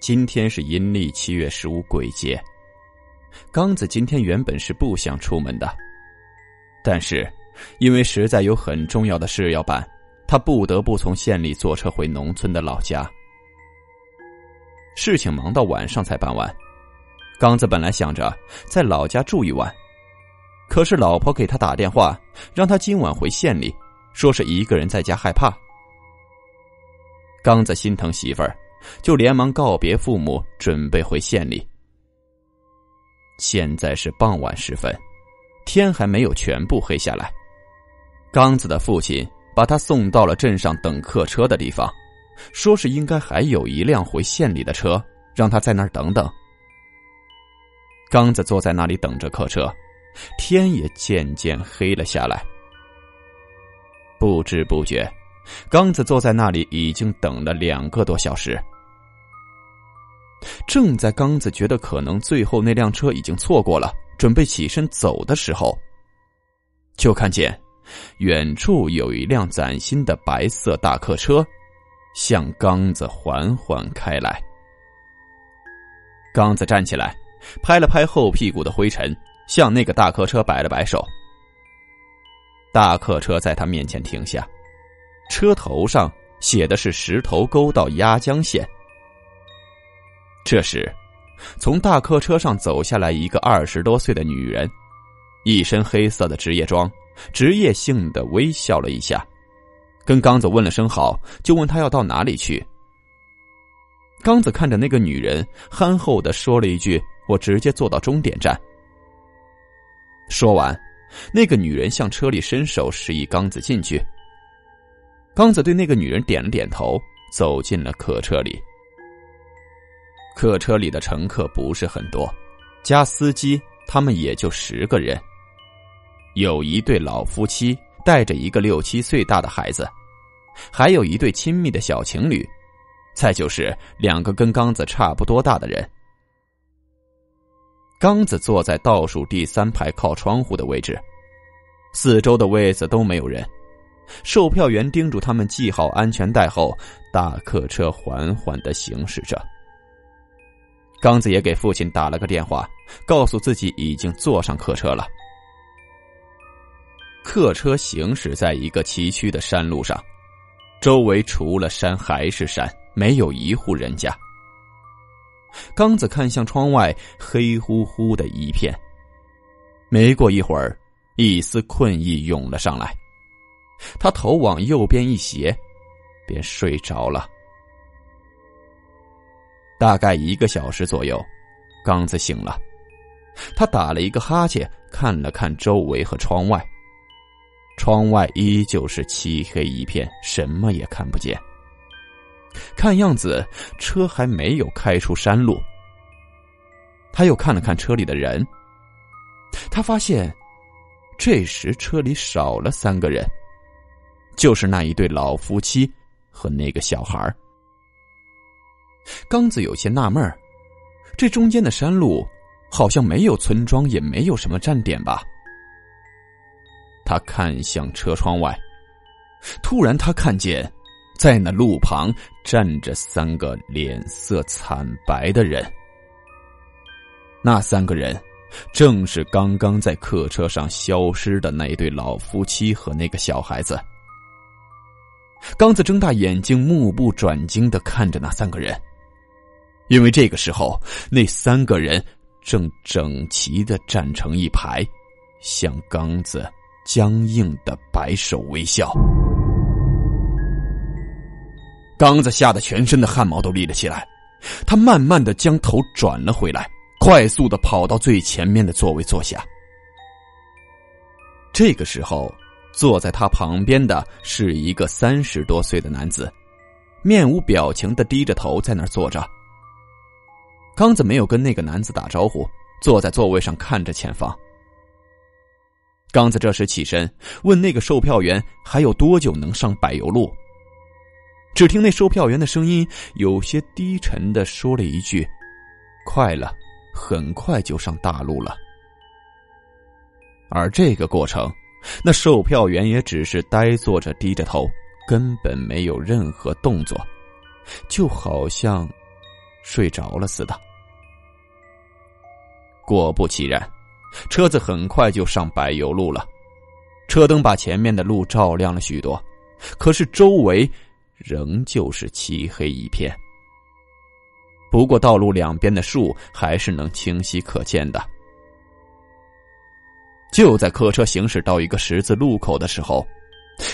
今天是阴历七月十五鬼节，刚子今天原本是不想出门的，但是因为实在有很重要的事要办，他不得不从县里坐车回农村的老家。事情忙到晚上才办完，刚子本来想着在老家住一晚，可是老婆给他打电话，让他今晚回县里，说是一个人在家害怕。刚子心疼媳妇儿。就连忙告别父母，准备回县里。现在是傍晚时分，天还没有全部黑下来。刚子的父亲把他送到了镇上等客车的地方，说是应该还有一辆回县里的车，让他在那儿等等。刚子坐在那里等着客车，天也渐渐黑了下来。不知不觉，刚子坐在那里已经等了两个多小时。正在刚子觉得可能最后那辆车已经错过了，准备起身走的时候，就看见远处有一辆崭新的白色大客车向刚子缓缓开来。刚子站起来，拍了拍后屁股的灰尘，向那个大客车摆了摆手。大客车在他面前停下，车头上写的是石头沟到鸭江县。这时，从大客车上走下来一个二十多岁的女人，一身黑色的职业装，职业性的微笑了一下，跟刚子问了声好，就问他要到哪里去。刚子看着那个女人，憨厚的说了一句：“我直接坐到终点站。”说完，那个女人向车里伸手示意刚子进去。刚子对那个女人点了点头，走进了客车里。客车里的乘客不是很多，加司机，他们也就十个人。有一对老夫妻带着一个六七岁大的孩子，还有一对亲密的小情侣，再就是两个跟刚子差不多大的人。刚子坐在倒数第三排靠窗户的位置，四周的位子都没有人。售票员叮嘱他们系好安全带后，大客车缓缓的行驶着。刚子也给父亲打了个电话，告诉自己已经坐上客车了。客车行驶在一个崎岖的山路上，周围除了山还是山，没有一户人家。刚子看向窗外，黑乎乎的一片。没过一会儿，一丝困意涌了上来，他头往右边一斜，便睡着了。大概一个小时左右，刚子醒了，他打了一个哈欠，看了看周围和窗外。窗外依旧是漆黑一片，什么也看不见。看样子车还没有开出山路。他又看了看车里的人，他发现，这时车里少了三个人，就是那一对老夫妻和那个小孩儿。刚子有些纳闷儿，这中间的山路好像没有村庄，也没有什么站点吧？他看向车窗外，突然他看见，在那路旁站着三个脸色惨白的人。那三个人，正是刚刚在客车上消失的那对老夫妻和那个小孩子。刚子睁大眼睛，目不转睛的看着那三个人。因为这个时候，那三个人正整齐的站成一排，向刚子僵硬的摆手微笑。刚子吓得全身的汗毛都立了起来，他慢慢的将头转了回来，快速的跑到最前面的座位坐下。这个时候，坐在他旁边的是一个三十多岁的男子，面无表情的低着头在那儿坐着。刚子没有跟那个男子打招呼，坐在座位上看着前方。刚子这时起身问那个售票员还有多久能上柏油路。只听那售票员的声音有些低沉的说了一句：“快了，很快就上大路了。”而这个过程，那售票员也只是呆坐着，低着头，根本没有任何动作，就好像睡着了似的。果不其然，车子很快就上柏油路了，车灯把前面的路照亮了许多，可是周围仍旧是漆黑一片。不过道路两边的树还是能清晰可见的。就在客车行驶到一个十字路口的时候，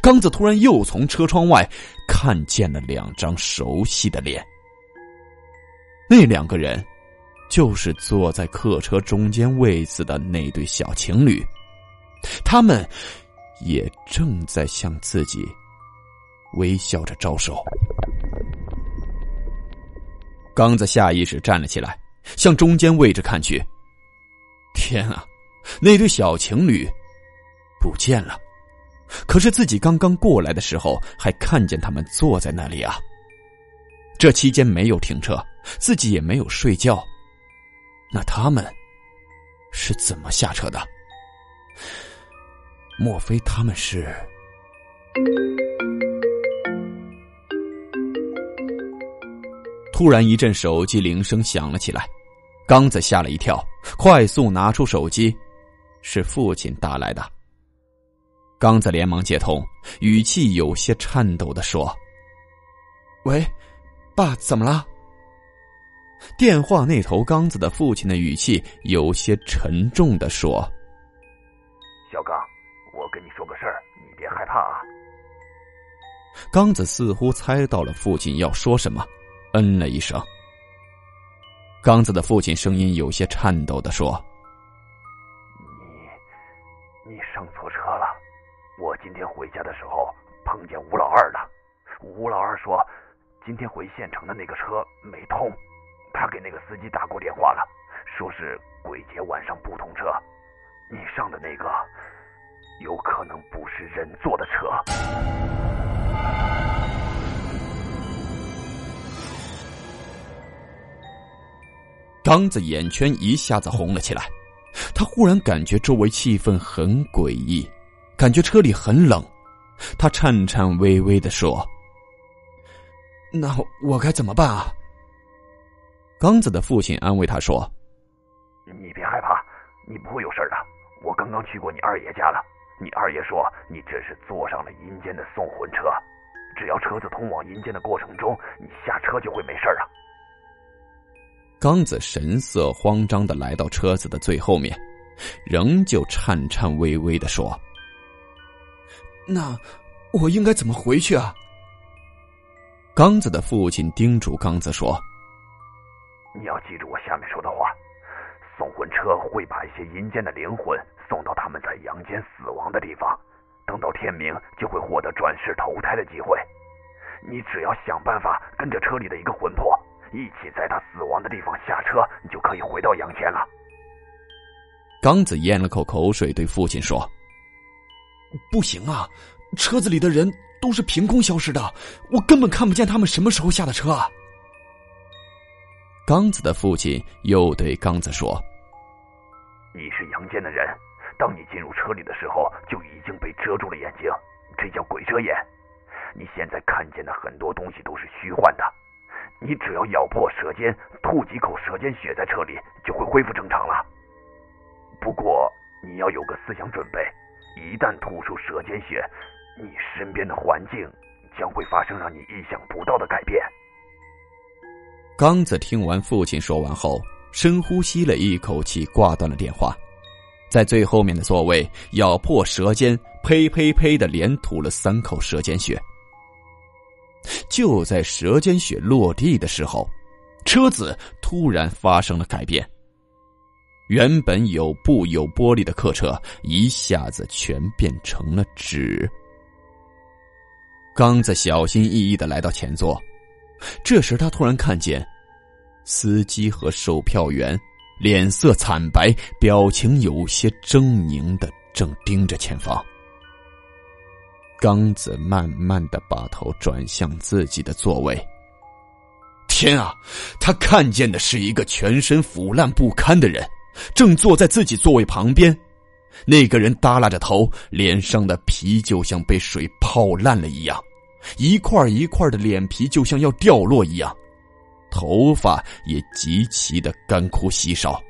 刚子突然又从车窗外看见了两张熟悉的脸。那两个人，就是坐在客车中间位子的那对小情侣，他们也正在向自己微笑着招手。刚子下意识站了起来，向中间位置看去。天啊！那对小情侣不见了，可是自己刚刚过来的时候还看见他们坐在那里啊。这期间没有停车，自己也没有睡觉，那他们是怎么下车的？莫非他们是？突然一阵手机铃声响了起来，刚子吓了一跳，快速拿出手机。是父亲打来的。刚子连忙接通，语气有些颤抖的说：“喂，爸，怎么了？”电话那头，刚子的父亲的语气有些沉重的说：“小刚，我跟你说个事儿，你别害怕啊。”刚子似乎猜到了父亲要说什么，嗯了一声。刚子的父亲声音有些颤抖的说。你上错车了。我今天回家的时候碰见吴老二了。吴老二说，今天回县城的那个车没通，他给那个司机打过电话了，说是鬼节晚上不通车。你上的那个有可能不是人坐的车。刚子眼圈一下子红了起来。他忽然感觉周围气氛很诡异，感觉车里很冷，他颤颤巍巍的说：“那我该怎么办啊？”刚子的父亲安慰他说：“你别害怕，你不会有事的。我刚刚去过你二爷家了，你二爷说你这是坐上了阴间的送魂车，只要车子通往阴间的过程中，你下车就会没事了。”刚子神色慌张的来到车子的最后面，仍旧颤颤巍巍的说：“那我应该怎么回去啊？”刚子的父亲叮嘱刚子说：“你要记住我下面说的话，送魂车会把一些阴间的灵魂送到他们在阳间死亡的地方，等到天明就会获得转世投胎的机会。你只要想办法跟着车里的一个魂魄。”一起在他死亡的地方下车，你就可以回到阳间了。刚子咽了口口水，对父亲说：“不行啊，车子里的人都是凭空消失的，我根本看不见他们什么时候下的车。”啊。刚子的父亲又对刚子说：“你是阳间的人，当你进入车里的时候，就已经被遮住了眼睛，这叫鬼遮眼。你现在看见的很多东西都是虚幻的。”你只要咬破舌尖，吐几口舌尖血在车里，就会恢复正常了。不过你要有个思想准备，一旦吐出舌尖血，你身边的环境将会发生让你意想不到的改变。刚子听完父亲说完后，深呼吸了一口气，挂断了电话，在最后面的座位咬破舌尖，呸呸呸的连吐了三口舌尖血。就在舌尖血落地的时候，车子突然发生了改变。原本有布有玻璃的客车一下子全变成了纸。刚子小心翼翼的来到前座，这时他突然看见，司机和售票员脸色惨白，表情有些狰狞的正盯着前方。刚子慢慢的把头转向自己的座位。天啊！他看见的是一个全身腐烂不堪的人，正坐在自己座位旁边。那个人耷拉着头，脸上的皮就像被水泡烂了一样，一块一块的脸皮就像要掉落一样，头发也极其的干枯稀少。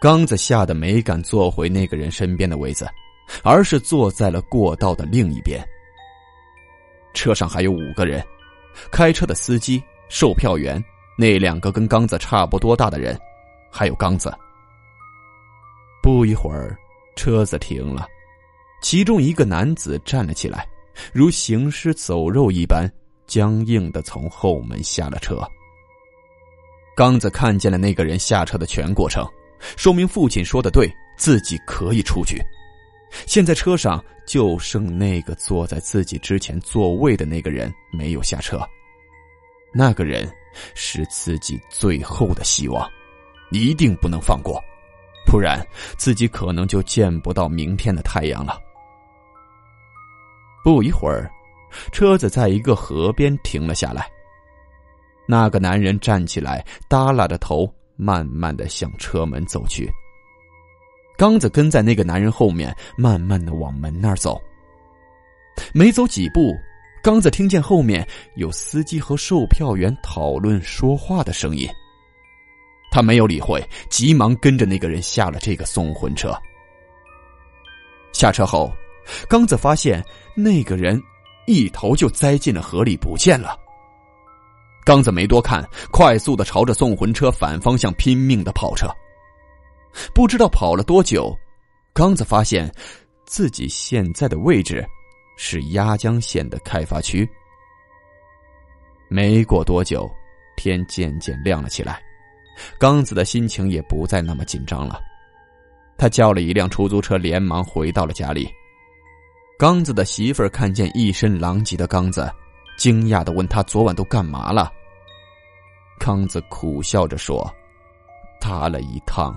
刚子吓得没敢坐回那个人身边的位子。而是坐在了过道的另一边。车上还有五个人，开车的司机、售票员，那两个跟刚子差不多大的人，还有刚子。不一会儿，车子停了，其中一个男子站了起来，如行尸走肉一般，僵硬的从后门下了车。刚子看见了那个人下车的全过程，说明父亲说的对，自己可以出去。现在车上就剩那个坐在自己之前座位的那个人没有下车，那个人是自己最后的希望，一定不能放过，不然自己可能就见不到明天的太阳了。不一会儿，车子在一个河边停了下来，那个男人站起来，耷拉着头，慢慢的向车门走去。刚子跟在那个男人后面，慢慢的往门那儿走。没走几步，刚子听见后面有司机和售票员讨论说话的声音。他没有理会，急忙跟着那个人下了这个送魂车。下车后，刚子发现那个人一头就栽进了河里，不见了。刚子没多看，快速的朝着送魂车反方向拼命的跑着。不知道跑了多久，刚子发现自己现在的位置是鸭江县的开发区。没过多久，天渐渐亮了起来，刚子的心情也不再那么紧张了。他叫了一辆出租车，连忙回到了家里。刚子的媳妇儿看见一身狼藉的刚子，惊讶的问他昨晚都干嘛了。刚子苦笑着说：“搭了一趟。”